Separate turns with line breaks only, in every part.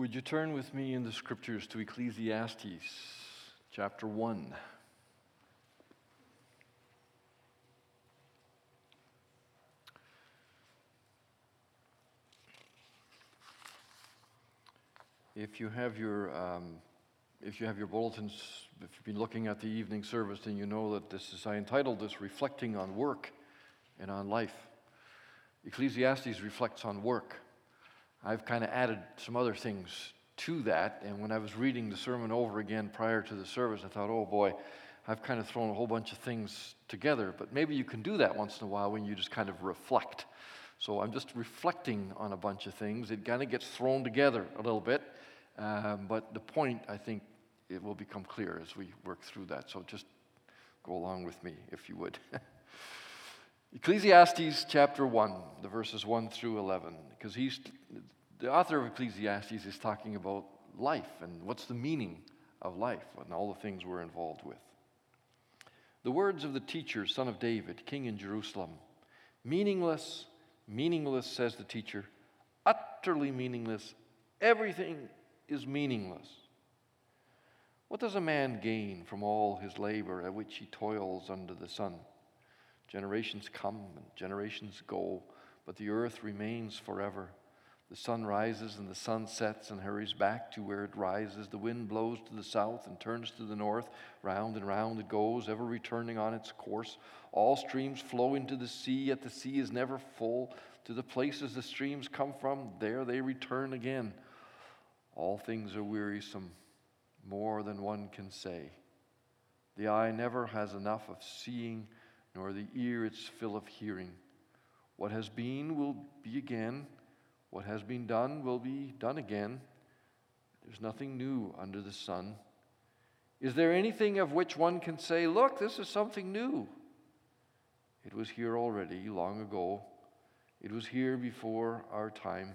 Would you turn with me in the scriptures to Ecclesiastes chapter 1? If you have your um, if you have your bulletins, if you've been looking at the evening service, then you know that this is I entitled this "Reflecting on Work and on Life." Ecclesiastes reflects on work. I've kind of added some other things to that, and when I was reading the sermon over again prior to the service, I thought, oh boy, I've kind of thrown a whole bunch of things together. But maybe you can do that once in a while when you just kind of reflect. So I'm just reflecting on a bunch of things. It kind of gets thrown together a little bit. Um, but the point, I think, it will become clear as we work through that. So just go along with me, if you would. Ecclesiastes chapter 1, the verses 1 through 11, because he's the author of Ecclesiastes is talking about life and what's the meaning of life and all the things we're involved with. The words of the teacher, son of David, king in Jerusalem meaningless, meaningless, says the teacher, utterly meaningless. Everything is meaningless. What does a man gain from all his labor at which he toils under the sun? Generations come and generations go, but the earth remains forever. The sun rises and the sun sets and hurries back to where it rises. The wind blows to the south and turns to the north. Round and round it goes, ever returning on its course. All streams flow into the sea, yet the sea is never full. To the places the streams come from, there they return again. All things are wearisome, more than one can say. The eye never has enough of seeing, nor the ear its fill of hearing. What has been will be again. What has been done will be done again. There's nothing new under the sun. Is there anything of which one can say, Look, this is something new? It was here already, long ago. It was here before our time.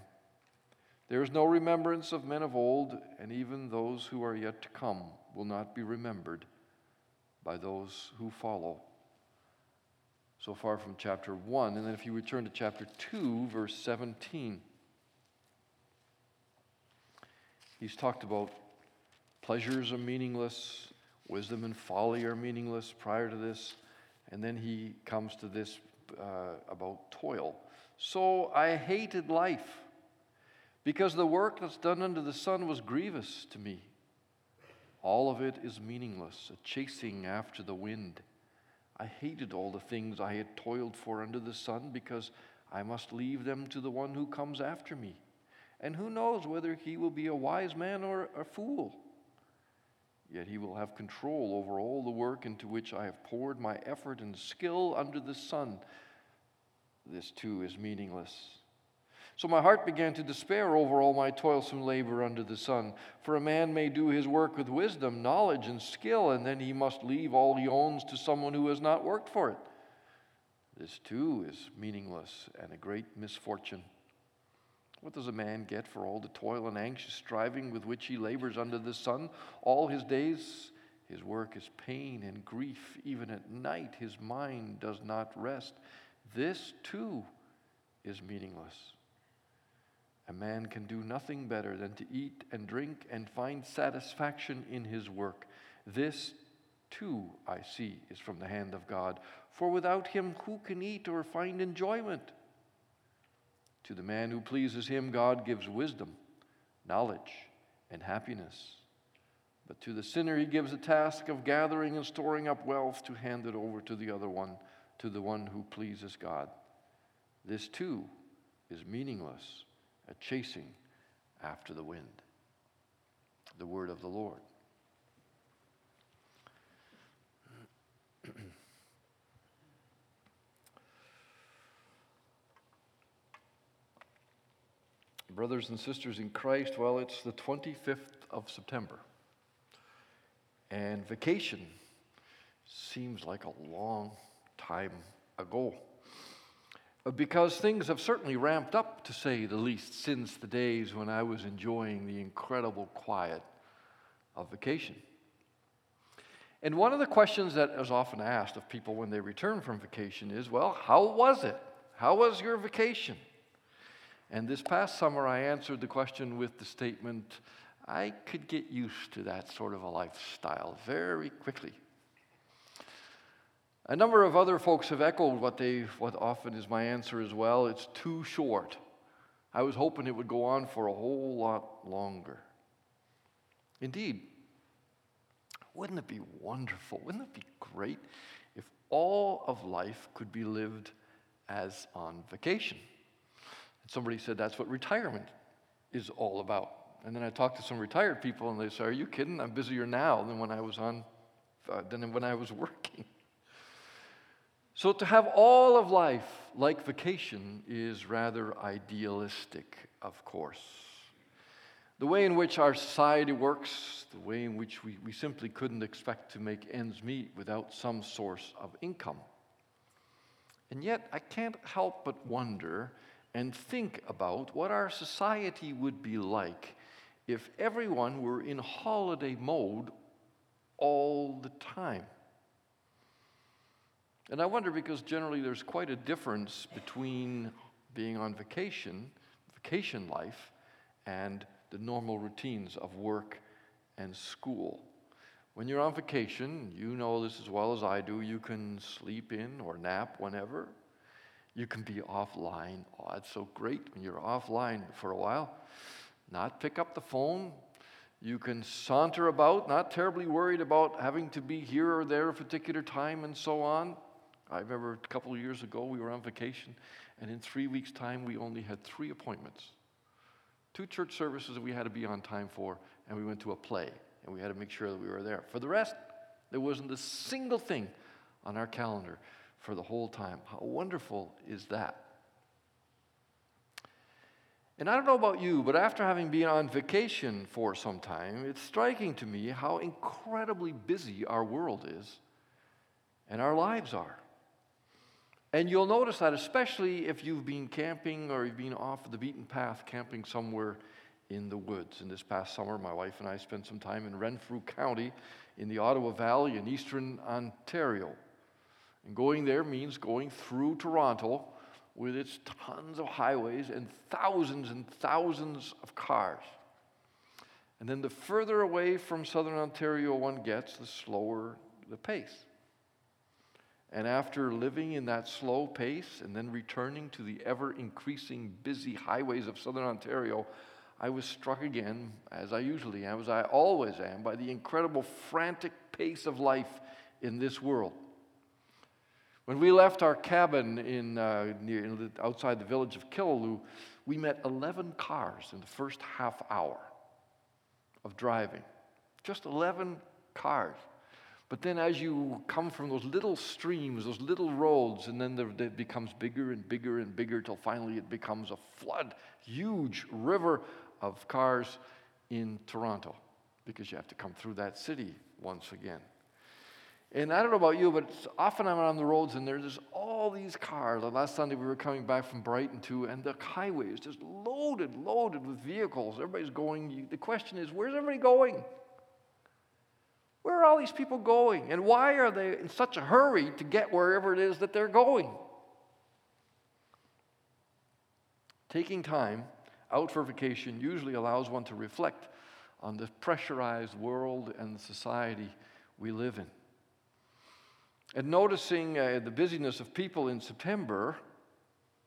There is no remembrance of men of old, and even those who are yet to come will not be remembered by those who follow. So far from chapter 1. And then if you return to chapter 2, verse 17, he's talked about pleasures are meaningless, wisdom and folly are meaningless prior to this. And then he comes to this uh, about toil. So I hated life because the work that's done under the sun was grievous to me. All of it is meaningless, a chasing after the wind. I hated all the things I had toiled for under the sun because I must leave them to the one who comes after me. And who knows whether he will be a wise man or a fool? Yet he will have control over all the work into which I have poured my effort and skill under the sun. This too is meaningless. So my heart began to despair over all my toilsome labor under the sun. For a man may do his work with wisdom, knowledge, and skill, and then he must leave all he owns to someone who has not worked for it. This too is meaningless and a great misfortune. What does a man get for all the toil and anxious striving with which he labors under the sun? All his days, his work is pain and grief. Even at night, his mind does not rest. This too is meaningless. A man can do nothing better than to eat and drink and find satisfaction in his work. This, too, I see, is from the hand of God. For without him, who can eat or find enjoyment? To the man who pleases him, God gives wisdom, knowledge, and happiness. But to the sinner, he gives a task of gathering and storing up wealth to hand it over to the other one, to the one who pleases God. This, too, is meaningless a chasing after the wind. The word of the Lord. Brothers and sisters in Christ, well, it's the 25th of September. And vacation seems like a long time ago uh, because things have certainly ramped up, to say the least, since the days when I was enjoying the incredible quiet of vacation. And one of the questions that is often asked of people when they return from vacation is well, how was it? How was your vacation? And this past summer, I answered the question with the statement I could get used to that sort of a lifestyle very quickly. A number of other folks have echoed what they what often is my answer as well. It's too short. I was hoping it would go on for a whole lot longer. Indeed, wouldn't it be wonderful? Wouldn't it be great if all of life could be lived as on vacation? Somebody said that's what retirement is all about. And then I talked to some retired people, and they said, "Are you kidding? I'm busier now than when I was on, uh, than when I was working." So to have all of life like vacation is rather idealistic, of course. The way in which our society works, the way in which we, we simply couldn't expect to make ends meet without some source of income. And yet, I can't help but wonder and think about what our society would be like if everyone were in holiday mode all the time. And I wonder because generally there's quite a difference between being on vacation, vacation life, and the normal routines of work and school. When you're on vacation, you know this as well as I do, you can sleep in or nap whenever. You can be offline. Oh, it's so great when you're offline for a while. Not pick up the phone. You can saunter about, not terribly worried about having to be here or there a particular time and so on. I remember a couple of years ago, we were on vacation, and in three weeks' time, we only had three appointments two church services that we had to be on time for, and we went to a play, and we had to make sure that we were there. For the rest, there wasn't a single thing on our calendar for the whole time. How wonderful is that? And I don't know about you, but after having been on vacation for some time, it's striking to me how incredibly busy our world is and our lives are. And you'll notice that, especially if you've been camping or you've been off the beaten path, camping somewhere in the woods. In this past summer, my wife and I spent some time in Renfrew County in the Ottawa Valley in eastern Ontario. And going there means going through Toronto with its tons of highways and thousands and thousands of cars. And then the further away from southern Ontario one gets, the slower the pace. And after living in that slow pace and then returning to the ever increasing busy highways of southern Ontario, I was struck again, as I usually am, as I always am, by the incredible frantic pace of life in this world. When we left our cabin in, uh, near, in outside the village of Killaloe, we met 11 cars in the first half hour of driving. Just 11 cars. But then, as you come from those little streams, those little roads, and then it becomes bigger and bigger and bigger till finally it becomes a flood, huge river of cars in Toronto because you have to come through that city once again. And I don't know about you, but often I'm on the roads and there's all these cars. Like last Sunday we were coming back from Brighton too, and the highway is just loaded, loaded with vehicles. Everybody's going. The question is, where's everybody going? Where are all these people going? And why are they in such a hurry to get wherever it is that they're going? Taking time out for vacation usually allows one to reflect on the pressurized world and the society we live in. And noticing uh, the busyness of people in September,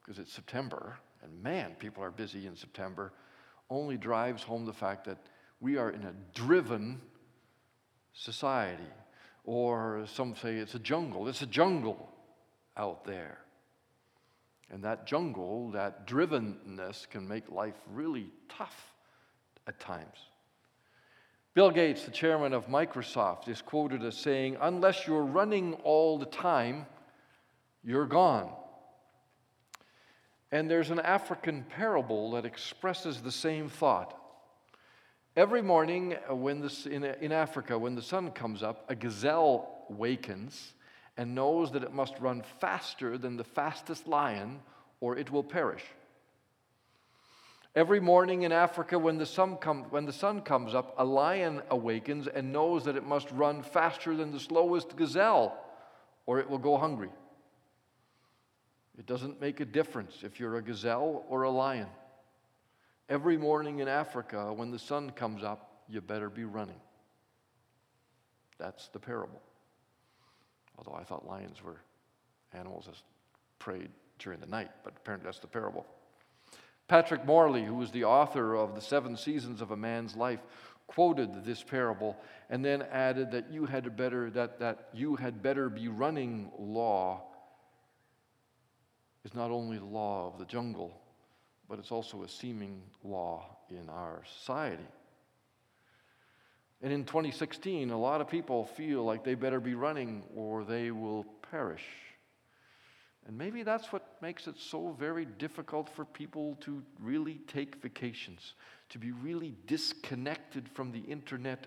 because it's September, and man, people are busy in September, only drives home the fact that we are in a driven society. Or some say it's a jungle. It's a jungle out there. And that jungle, that drivenness, can make life really tough at times. Bill Gates, the chairman of Microsoft, is quoted as saying, Unless you're running all the time, you're gone. And there's an African parable that expresses the same thought. Every morning uh, when this, in, in Africa, when the sun comes up, a gazelle wakens and knows that it must run faster than the fastest lion or it will perish. Every morning in Africa, when the, sun come, when the sun comes up, a lion awakens and knows that it must run faster than the slowest gazelle or it will go hungry. It doesn't make a difference if you're a gazelle or a lion. Every morning in Africa, when the sun comes up, you better be running. That's the parable. Although I thought lions were animals that preyed during the night, but apparently that's the parable. Patrick Morley, who was the author of The Seven Seasons of a Man's Life, quoted this parable and then added that you had better that, that you had better be running law is not only the law of the jungle, but it's also a seeming law in our society. And in 2016, a lot of people feel like they better be running or they will perish. And maybe that's what makes it so very difficult for people to really take vacations, to be really disconnected from the internet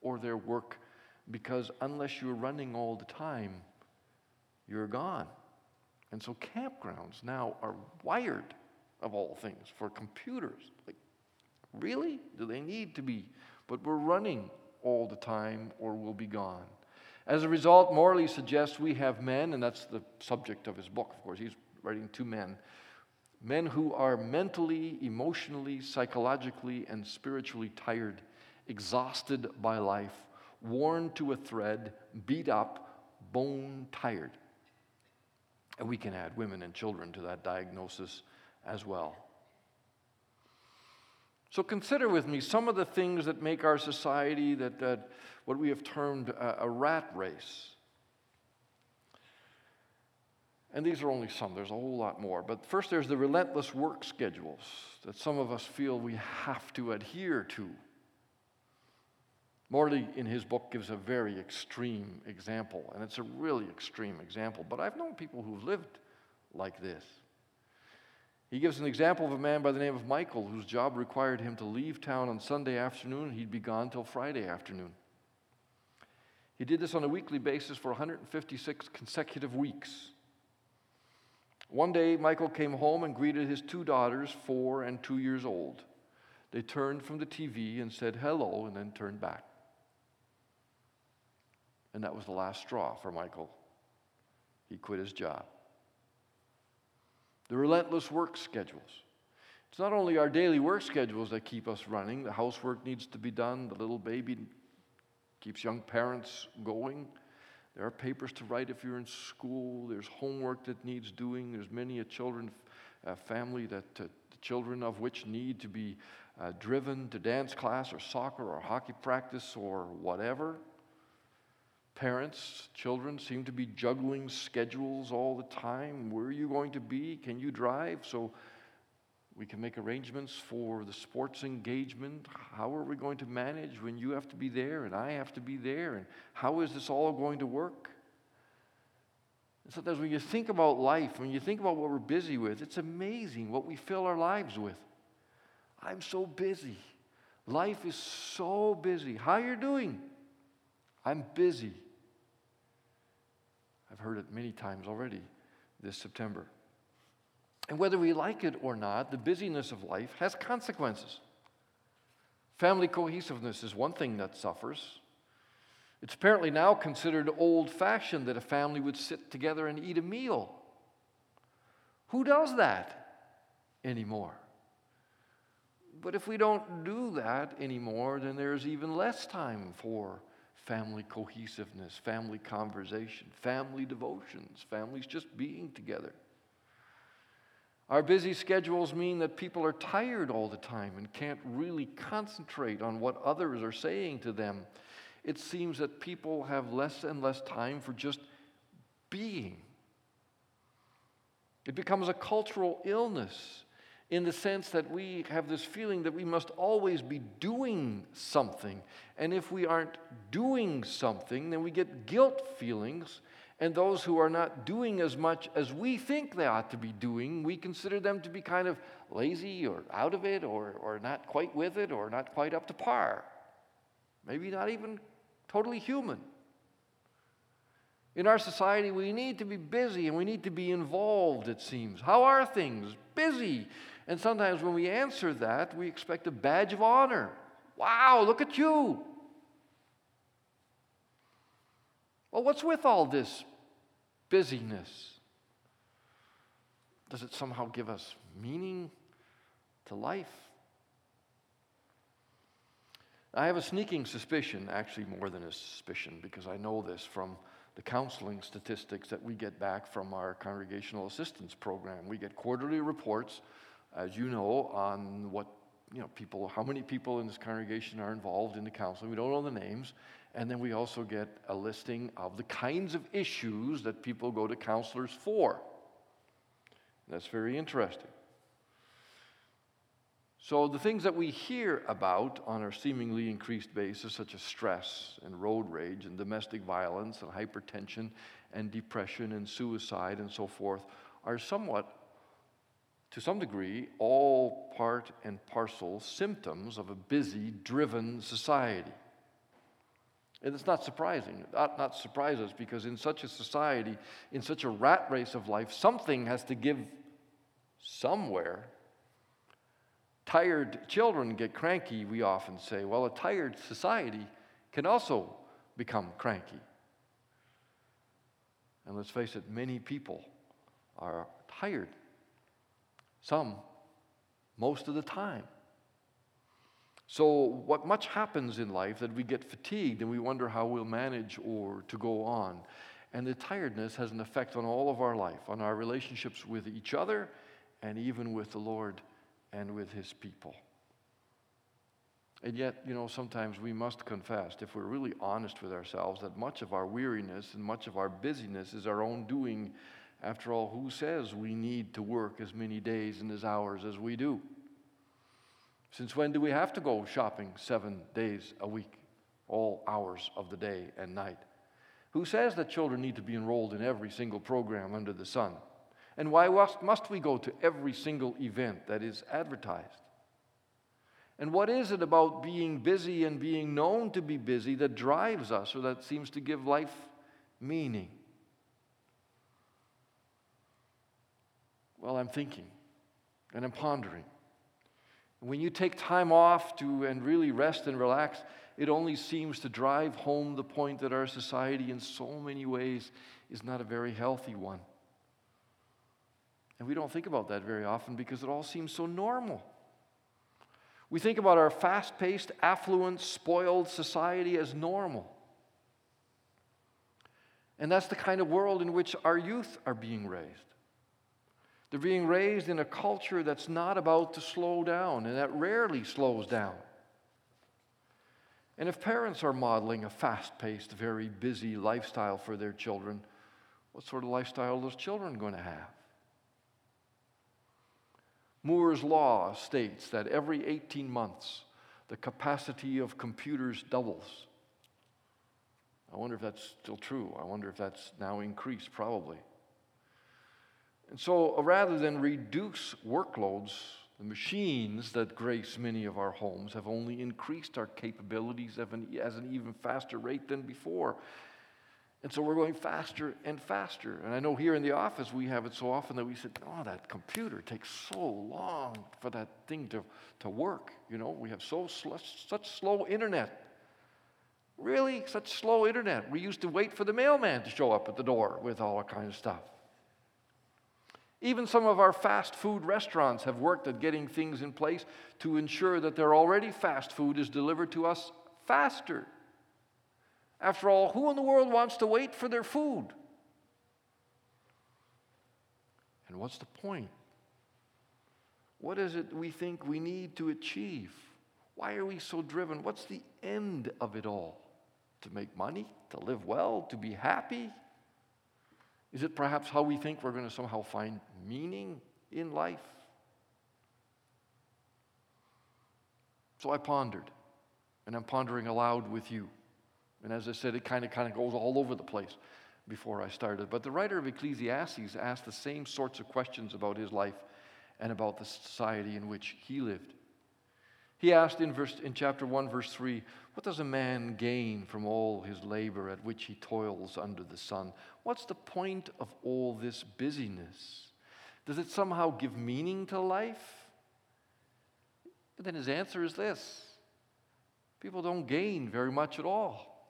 or their work, because unless you're running all the time, you're gone. And so campgrounds now are wired, of all things, for computers. Like, really? Do they need to be? But we're running all the time or we'll be gone. As a result, Morley suggests we have men, and that's the subject of his book, of course. He's writing to men. Men who are mentally, emotionally, psychologically, and spiritually tired, exhausted by life, worn to a thread, beat up, bone tired. And we can add women and children to that diagnosis as well. So consider with me some of the things that make our society that, that what we have termed a, a rat race. And these are only some, there's a whole lot more. But first, there's the relentless work schedules that some of us feel we have to adhere to. Morley, in his book, gives a very extreme example, and it's a really extreme example. But I've known people who've lived like this. He gives an example of a man by the name of Michael, whose job required him to leave town on Sunday afternoon. He'd be gone till Friday afternoon. He did this on a weekly basis for 156 consecutive weeks. One day, Michael came home and greeted his two daughters, four and two years old. They turned from the TV and said hello and then turned back. And that was the last straw for Michael. He quit his job the relentless work schedules. It's not only our daily work schedules that keep us running, the housework needs to be done, the little baby keeps young parents going. There are papers to write if you're in school, there's homework that needs doing, there's many a children a family that uh, the children of which need to be uh, driven to dance class or soccer or hockey practice or whatever. Parents, children seem to be juggling schedules all the time. Where are you going to be? Can you drive? So we can make arrangements for the sports engagement. How are we going to manage when you have to be there and I have to be there? And how is this all going to work? And sometimes when you think about life, when you think about what we're busy with, it's amazing what we fill our lives with. I'm so busy. Life is so busy. How are you doing? I'm busy. I've heard it many times already this September. And whether we like it or not, the busyness of life has consequences. Family cohesiveness is one thing that suffers. It's apparently now considered old fashioned that a family would sit together and eat a meal. Who does that anymore? But if we don't do that anymore, then there's even less time for family cohesiveness, family conversation, family devotions, families just being together. Our busy schedules mean that people are tired all the time and can't really concentrate on what others are saying to them. It seems that people have less and less time for just being. It becomes a cultural illness in the sense that we have this feeling that we must always be doing something. And if we aren't doing something, then we get guilt feelings. And those who are not doing as much as we think they ought to be doing, we consider them to be kind of lazy or out of it or, or not quite with it or not quite up to par. Maybe not even totally human. In our society, we need to be busy and we need to be involved, it seems. How are things? Busy. And sometimes when we answer that, we expect a badge of honor. Wow, look at you. Well, what's with all this busyness? Does it somehow give us meaning to life? I have a sneaking suspicion, actually more than a suspicion, because I know this from the counseling statistics that we get back from our congregational assistance program. We get quarterly reports, as you know, on what you know people, how many people in this congregation are involved in the counseling. We don't know the names, and then we also get a listing of the kinds of issues that people go to counselors for. That's very interesting. So, the things that we hear about on a seemingly increased basis, such as stress and road rage and domestic violence and hypertension and depression and suicide and so forth, are somewhat, to some degree, all part and parcel symptoms of a busy, driven society. And it's not surprising. Not, not surprise us because in such a society, in such a rat race of life, something has to give somewhere Tired children get cranky, we often say. Well, a tired society can also become cranky. And let's face it, many people are tired. Some, most of the time. So, what much happens in life that we get fatigued and we wonder how we'll manage or to go on. And the tiredness has an effect on all of our life, on our relationships with each other and even with the Lord and with his people. And yet, you know, sometimes we must confess, if we're really honest with ourselves, that much of our weariness and much of our busyness is our own doing. After all, who says we need to work as many days and as hours as we do? Since when do we have to go shopping seven days a week, all hours of the day and night? Who says that children need to be enrolled in every single program under the sun? And why must we go to every single event that is advertised? And what is it about being busy and being known to be busy that drives us or that seems to give life meaning? Well, I'm thinking and I'm pondering. When you take time off to and really rest and relax, it only seems to drive home the point that our society, in so many ways, is not a very healthy one. And we don't think about that very often because it all seems so normal. We think about our fast paced, affluent, spoiled society as normal. And that's the kind of world in which our youth are being raised. They're being raised in a culture that's not about to slow down and that rarely slows down. And if parents are modeling a fast paced, very busy lifestyle for their children, what sort of lifestyle are those children going to have? Moore's Law states that every 18 months, the capacity of computers doubles. I wonder if that's still true. I wonder if that's now increased, probably. And so, uh, rather than reduce workloads, the machines that grace many of our homes have only increased our capabilities at an, an even faster rate than before. And so we're going faster and faster. And I know here in the office we have it so often that we said, oh, that computer takes so long for that thing to, to work. You know, we have so sl- such slow internet. Really, such slow internet. We used to wait for the mailman to show up at the door with all that kind of stuff. Even some of our fast food restaurants have worked at getting things in place to ensure that their already fast food is delivered to us faster. After all, who in the world wants to wait for their food? And what's the point? What is it we think we need to achieve? Why are we so driven? What's the end of it all? To make money? To live well? To be happy? Is it perhaps how we think we're going to somehow find meaning in life? So I pondered, and I'm pondering aloud with you. And as I said, it kind of kind of goes all over the place before I started. But the writer of Ecclesiastes asked the same sorts of questions about his life and about the society in which he lived. He asked in, verse, in chapter 1, verse 3, What does a man gain from all his labor at which he toils under the sun? What's the point of all this busyness? Does it somehow give meaning to life? And then his answer is this people don't gain very much at all.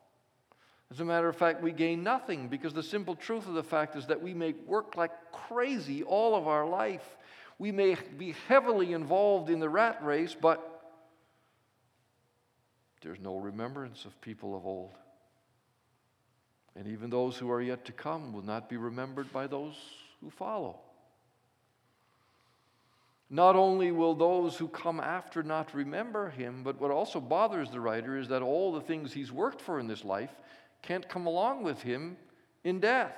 As a matter of fact, we gain nothing because the simple truth of the fact is that we may work like crazy all of our life. We may be heavily involved in the rat race, but there's no remembrance of people of old. And even those who are yet to come will not be remembered by those who follow. Not only will those who come after not remember him, but what also bothers the writer is that all the things he's worked for in this life can't come along with him in death.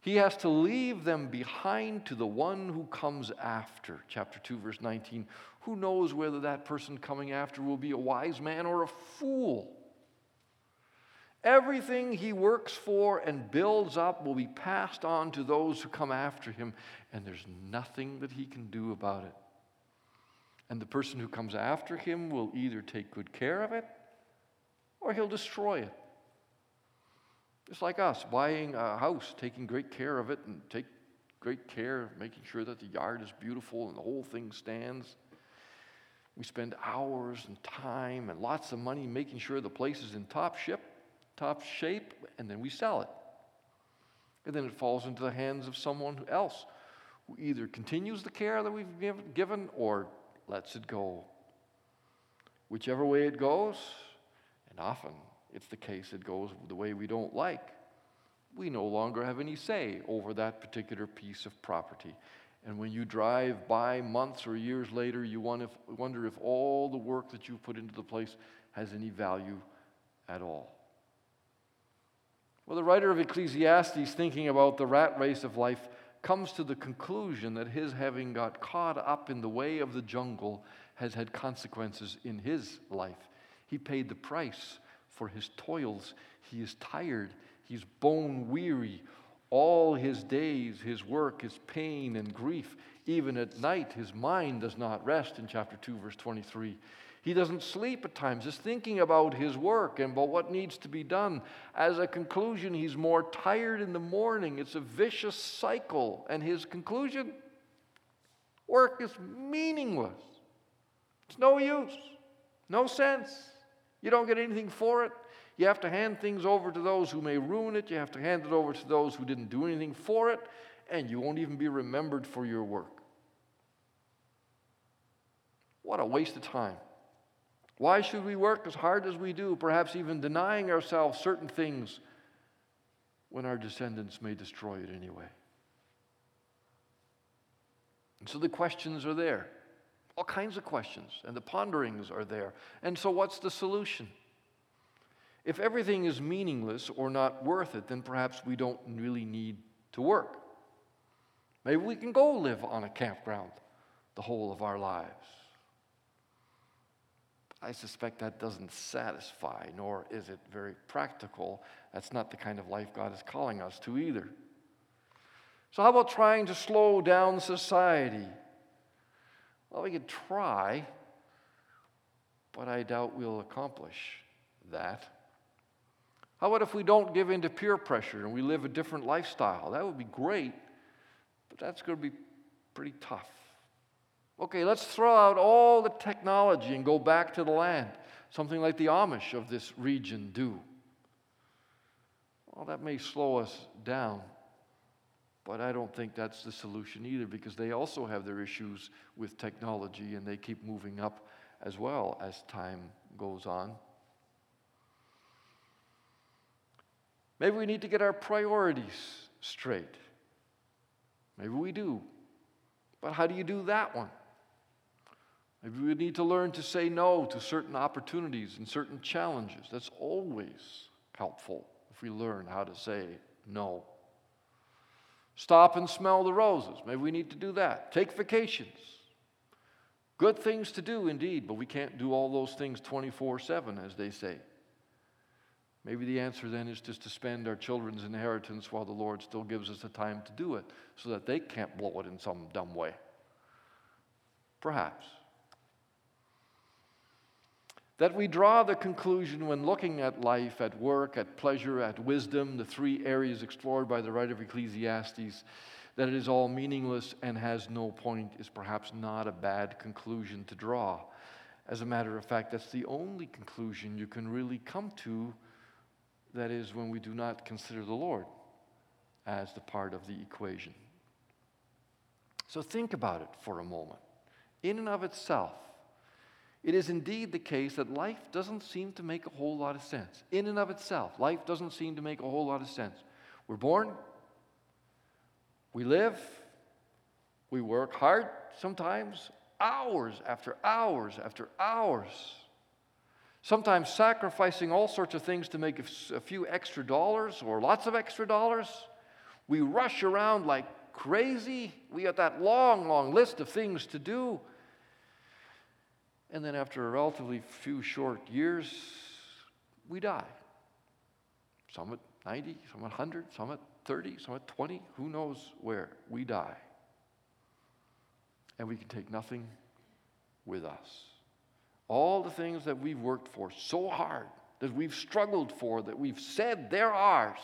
He has to leave them behind to the one who comes after. Chapter 2, verse 19. Who knows whether that person coming after will be a wise man or a fool? Everything he works for and builds up will be passed on to those who come after him, and there's nothing that he can do about it. And the person who comes after him will either take good care of it or he'll destroy it. Just like us buying a house, taking great care of it, and take great care of making sure that the yard is beautiful and the whole thing stands. We spend hours and time and lots of money making sure the place is in top ship top shape, and then we sell it. And then it falls into the hands of someone else who either continues the care that we've given or lets it go. Whichever way it goes, and often it's the case it goes the way we don't like, we no longer have any say over that particular piece of property. And when you drive by months or years later, you wonder if all the work that you've put into the place has any value at all. Well, the writer of Ecclesiastes, thinking about the rat race of life, comes to the conclusion that his having got caught up in the way of the jungle has had consequences in his life. He paid the price for his toils. He is tired. He's bone weary. All his days, his work is pain and grief. Even at night, his mind does not rest in chapter 2, verse 23. He doesn't sleep at times, just thinking about his work and about what needs to be done. As a conclusion, he's more tired in the morning. It's a vicious cycle. And his conclusion work is meaningless. It's no use, no sense. You don't get anything for it. You have to hand things over to those who may ruin it. You have to hand it over to those who didn't do anything for it. And you won't even be remembered for your work. What a waste of time. Why should we work as hard as we do, perhaps even denying ourselves certain things when our descendants may destroy it anyway? And so the questions are there. All kinds of questions, and the ponderings are there. And so, what's the solution? If everything is meaningless or not worth it, then perhaps we don't really need to work. Maybe we can go live on a campground the whole of our lives. I suspect that doesn't satisfy, nor is it very practical. That's not the kind of life God is calling us to either. So, how about trying to slow down society? Well, we could try, but I doubt we'll accomplish that. How about if we don't give in to peer pressure and we live a different lifestyle? That would be great, but that's going to be pretty tough. Okay, let's throw out all the technology and go back to the land, something like the Amish of this region do. Well, that may slow us down, but I don't think that's the solution either because they also have their issues with technology and they keep moving up as well as time goes on. Maybe we need to get our priorities straight. Maybe we do. But how do you do that one? Maybe we need to learn to say no to certain opportunities and certain challenges. That's always helpful if we learn how to say no. Stop and smell the roses. Maybe we need to do that. Take vacations. Good things to do indeed, but we can't do all those things 24 7, as they say. Maybe the answer then is just to spend our children's inheritance while the Lord still gives us the time to do it so that they can't blow it in some dumb way. Perhaps that we draw the conclusion when looking at life, at work, at pleasure, at wisdom, the three areas explored by the writer of Ecclesiastes, that it is all meaningless and has no point is perhaps not a bad conclusion to draw. As a matter of fact, that's the only conclusion you can really come to, that is, when we do not consider the Lord as the part of the equation. So think about it for a moment. In and of itself, It is indeed the case that life doesn't seem to make a whole lot of sense. In and of itself, life doesn't seem to make a whole lot of sense. We're born, we live, we work hard sometimes, hours after hours after hours. Sometimes sacrificing all sorts of things to make a few extra dollars or lots of extra dollars. We rush around like crazy. We got that long, long list of things to do. And then after a relatively few short years, we die. Some at 90, some at 100, some at 30, some at 20, who knows where. We die. And we can take nothing with us. All the things that we've worked for so hard, that we've struggled for, that we've said they're ours,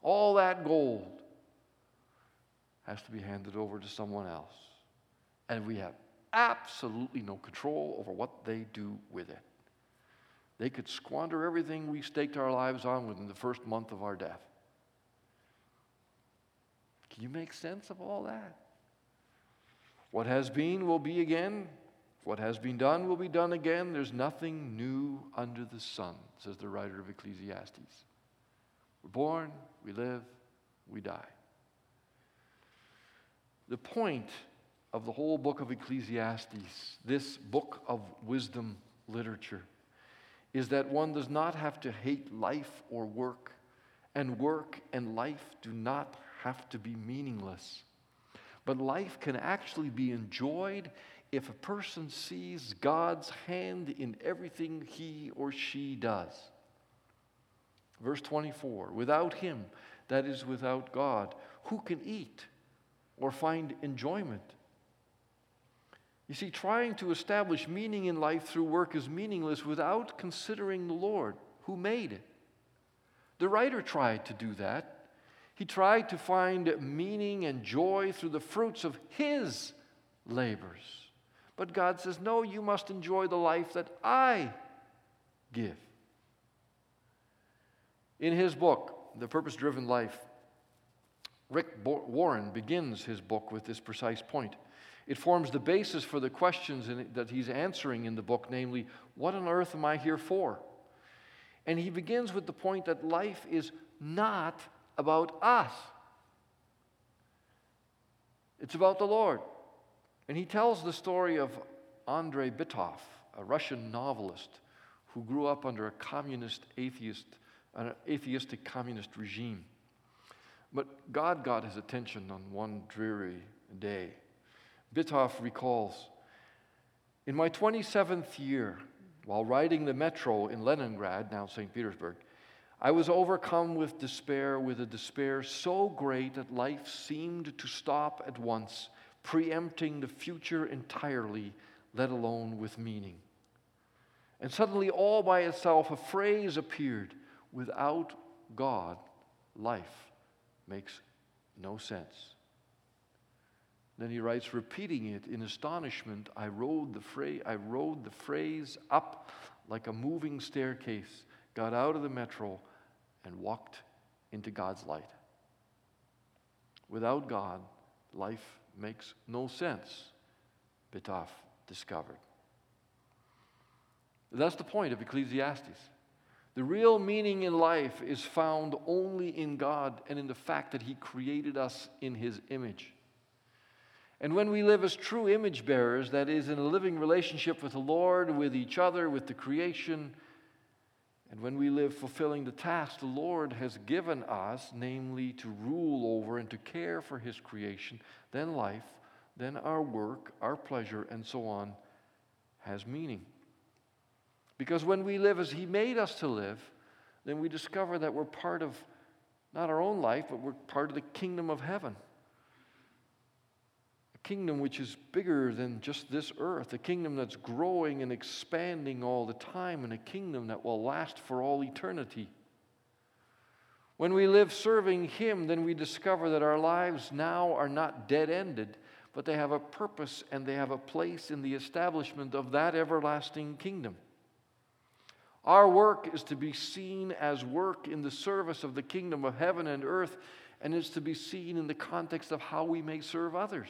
all that gold has to be handed over to someone else. And we have absolutely no control over what they do with it. They could squander everything we staked our lives on within the first month of our death. Can you make sense of all that? What has been will be again. What has been done will be done again. There's nothing new under the sun, says the writer of Ecclesiastes. We're born, we live, we die. The point of the whole book of Ecclesiastes, this book of wisdom literature, is that one does not have to hate life or work, and work and life do not have to be meaningless. But life can actually be enjoyed if a person sees God's hand in everything he or she does. Verse 24 Without him, that is, without God, who can eat or find enjoyment? You see, trying to establish meaning in life through work is meaningless without considering the Lord who made it. The writer tried to do that. He tried to find meaning and joy through the fruits of his labors. But God says, No, you must enjoy the life that I give. In his book, The Purpose Driven Life, Rick Warren begins his book with this precise point. It forms the basis for the questions that he's answering in the book, namely, what on earth am I here for? And he begins with the point that life is not about us, it's about the Lord. And he tells the story of Andrei Bitov, a Russian novelist who grew up under a communist atheist, an atheistic communist regime. But God got his attention on one dreary day. Bitov recalls In my 27th year, while riding the metro in Leningrad, now St. Petersburg, I was overcome with despair, with a despair so great that life seemed to stop at once, preempting the future entirely, let alone with meaning. And suddenly, all by itself, a phrase appeared without God, life makes no sense. Then he writes, repeating it in astonishment, I rode the, phrase, I rode the phrase up like a moving staircase, got out of the metro, and walked into God's light. Without God, life makes no sense, Bitov discovered. That's the point of Ecclesiastes. The real meaning in life is found only in God and in the fact that He created us in His image. And when we live as true image bearers, that is, in a living relationship with the Lord, with each other, with the creation, and when we live fulfilling the task the Lord has given us, namely to rule over and to care for His creation, then life, then our work, our pleasure, and so on has meaning. Because when we live as He made us to live, then we discover that we're part of not our own life, but we're part of the kingdom of heaven kingdom which is bigger than just this earth, a kingdom that's growing and expanding all the time, and a kingdom that will last for all eternity. When we live serving Him, then we discover that our lives now are not dead ended, but they have a purpose and they have a place in the establishment of that everlasting kingdom. Our work is to be seen as work in the service of the kingdom of heaven and earth, and is to be seen in the context of how we may serve others.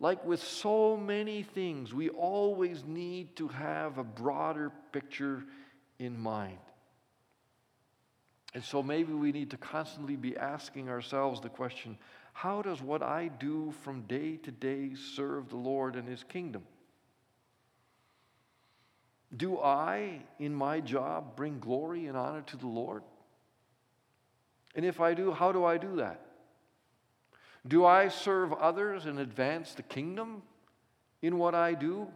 Like with so many things, we always need to have a broader picture in mind. And so maybe we need to constantly be asking ourselves the question how does what I do from day to day serve the Lord and His kingdom? Do I, in my job, bring glory and honor to the Lord? And if I do, how do I do that? Do I serve others and advance the kingdom in what I do?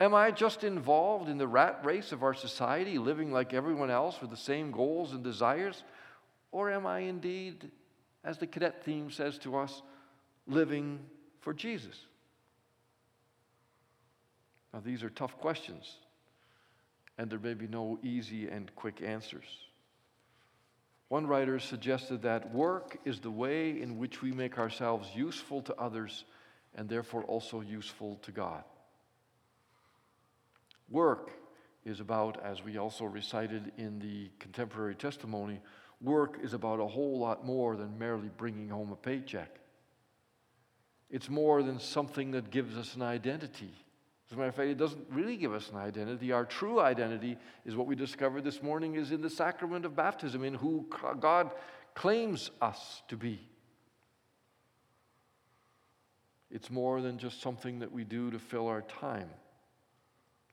Am I just involved in the rat race of our society, living like everyone else with the same goals and desires? Or am I indeed, as the cadet theme says to us, living for Jesus? Now, these are tough questions, and there may be no easy and quick answers. One writer suggested that work is the way in which we make ourselves useful to others and therefore also useful to God. Work is about, as we also recited in the contemporary testimony, work is about a whole lot more than merely bringing home a paycheck. It's more than something that gives us an identity. As a matter of fact, it doesn't really give us an identity. Our true identity is what we discovered this morning is in the sacrament of baptism, in who God claims us to be. It's more than just something that we do to fill our time.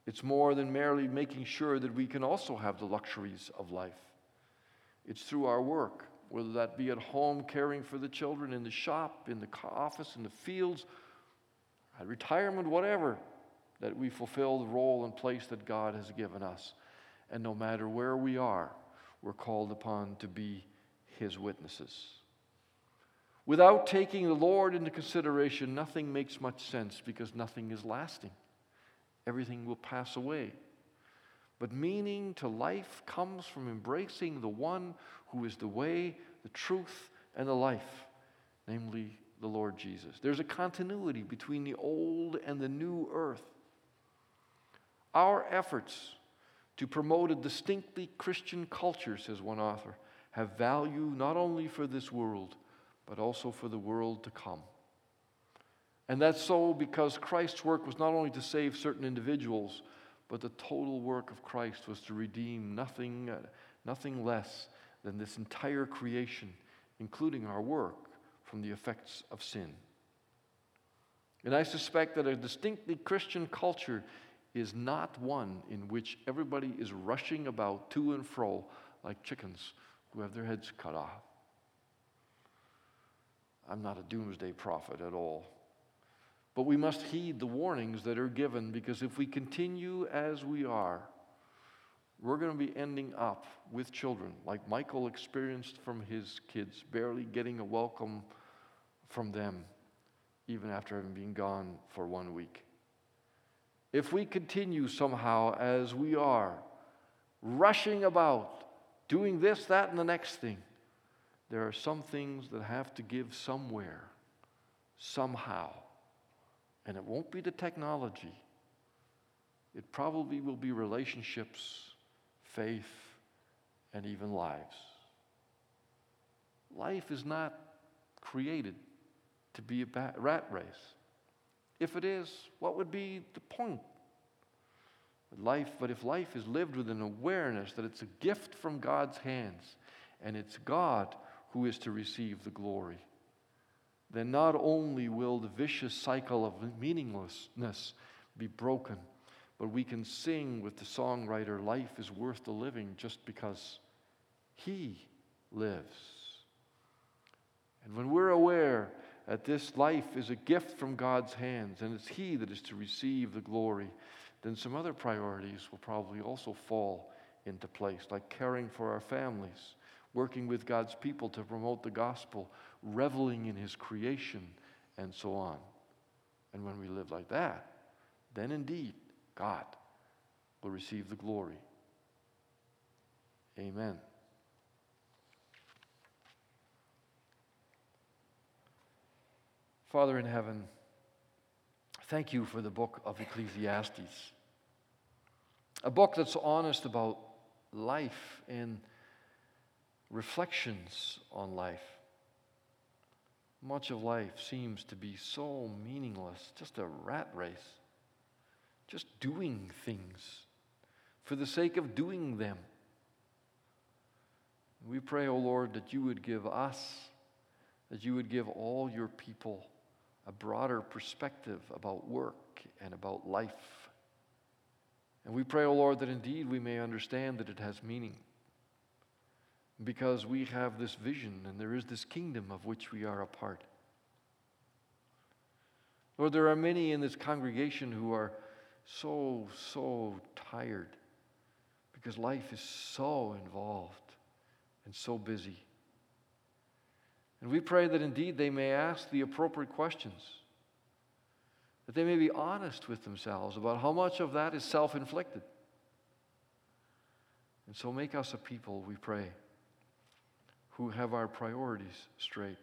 It's more than merely making sure that we can also have the luxuries of life. It's through our work, whether that be at home caring for the children, in the shop, in the office, in the fields, at retirement, whatever that we fulfill the role and place that God has given us. And no matter where we are, we're called upon to be His witnesses. Without taking the Lord into consideration, nothing makes much sense because nothing is lasting. Everything will pass away. But meaning to life comes from embracing the one who is the way, the truth, and the life, namely the Lord Jesus. There's a continuity between the old and the new earth. Our efforts to promote a distinctly Christian culture, says one author, have value not only for this world, but also for the world to come. And that's so because Christ's work was not only to save certain individuals, but the total work of Christ was to redeem nothing, uh, nothing less than this entire creation, including our work, from the effects of sin. And I suspect that a distinctly Christian culture is not one in which everybody is rushing about to and fro like chickens who have their heads cut off. I'm not a doomsday prophet at all. But we must heed the warnings that are given because if we continue as we are, we're going to be ending up with children like Michael experienced from his kids, barely getting a welcome from them, even after having been gone for one week. If we continue somehow as we are, rushing about, doing this, that, and the next thing, there are some things that have to give somewhere, somehow. And it won't be the technology, it probably will be relationships, faith, and even lives. Life is not created to be a rat race. If it is, what would be the point? Life, but if life is lived with an awareness that it's a gift from God's hands and it's God who is to receive the glory, then not only will the vicious cycle of meaninglessness be broken, but we can sing with the songwriter, Life is worth the living just because He lives. And when we're aware that this life is a gift from God's hands and it's He that is to receive the glory, then some other priorities will probably also fall into place, like caring for our families, working with God's people to promote the gospel, reveling in His creation, and so on. And when we live like that, then indeed God will receive the glory. Amen. Father in heaven, thank you for the book of Ecclesiastes. A book that's honest about life and reflections on life. Much of life seems to be so meaningless, just a rat race, just doing things for the sake of doing them. We pray, O oh Lord, that you would give us, that you would give all your people a broader perspective about work and about life. And we pray, O oh Lord, that indeed we may understand that it has meaning because we have this vision and there is this kingdom of which we are a part. Lord, there are many in this congregation who are so, so tired because life is so involved and so busy. And we pray that indeed they may ask the appropriate questions, that they may be honest with themselves about how much of that is self inflicted. And so make us a people, we pray who have our priorities straight.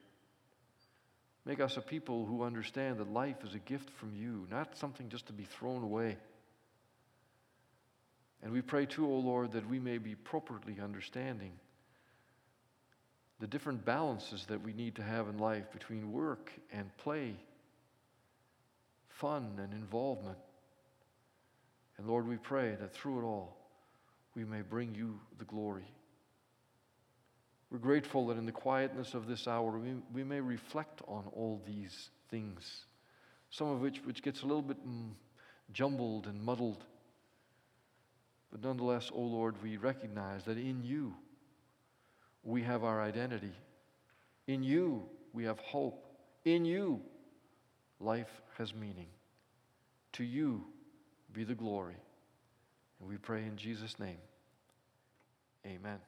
Make us a people who understand that life is a gift from you, not something just to be thrown away. And we pray too, O Lord, that we may be appropriately understanding the different balances that we need to have in life between work and play, fun and involvement. And Lord, we pray that through it all, we may bring you the glory. We're grateful that in the quietness of this hour, we, we may reflect on all these things, some of which, which gets a little bit mm, jumbled and muddled. But nonetheless, O oh Lord, we recognize that in you we have our identity. In you we have hope. In you life has meaning. To you be the glory. And we pray in Jesus' name. Amen.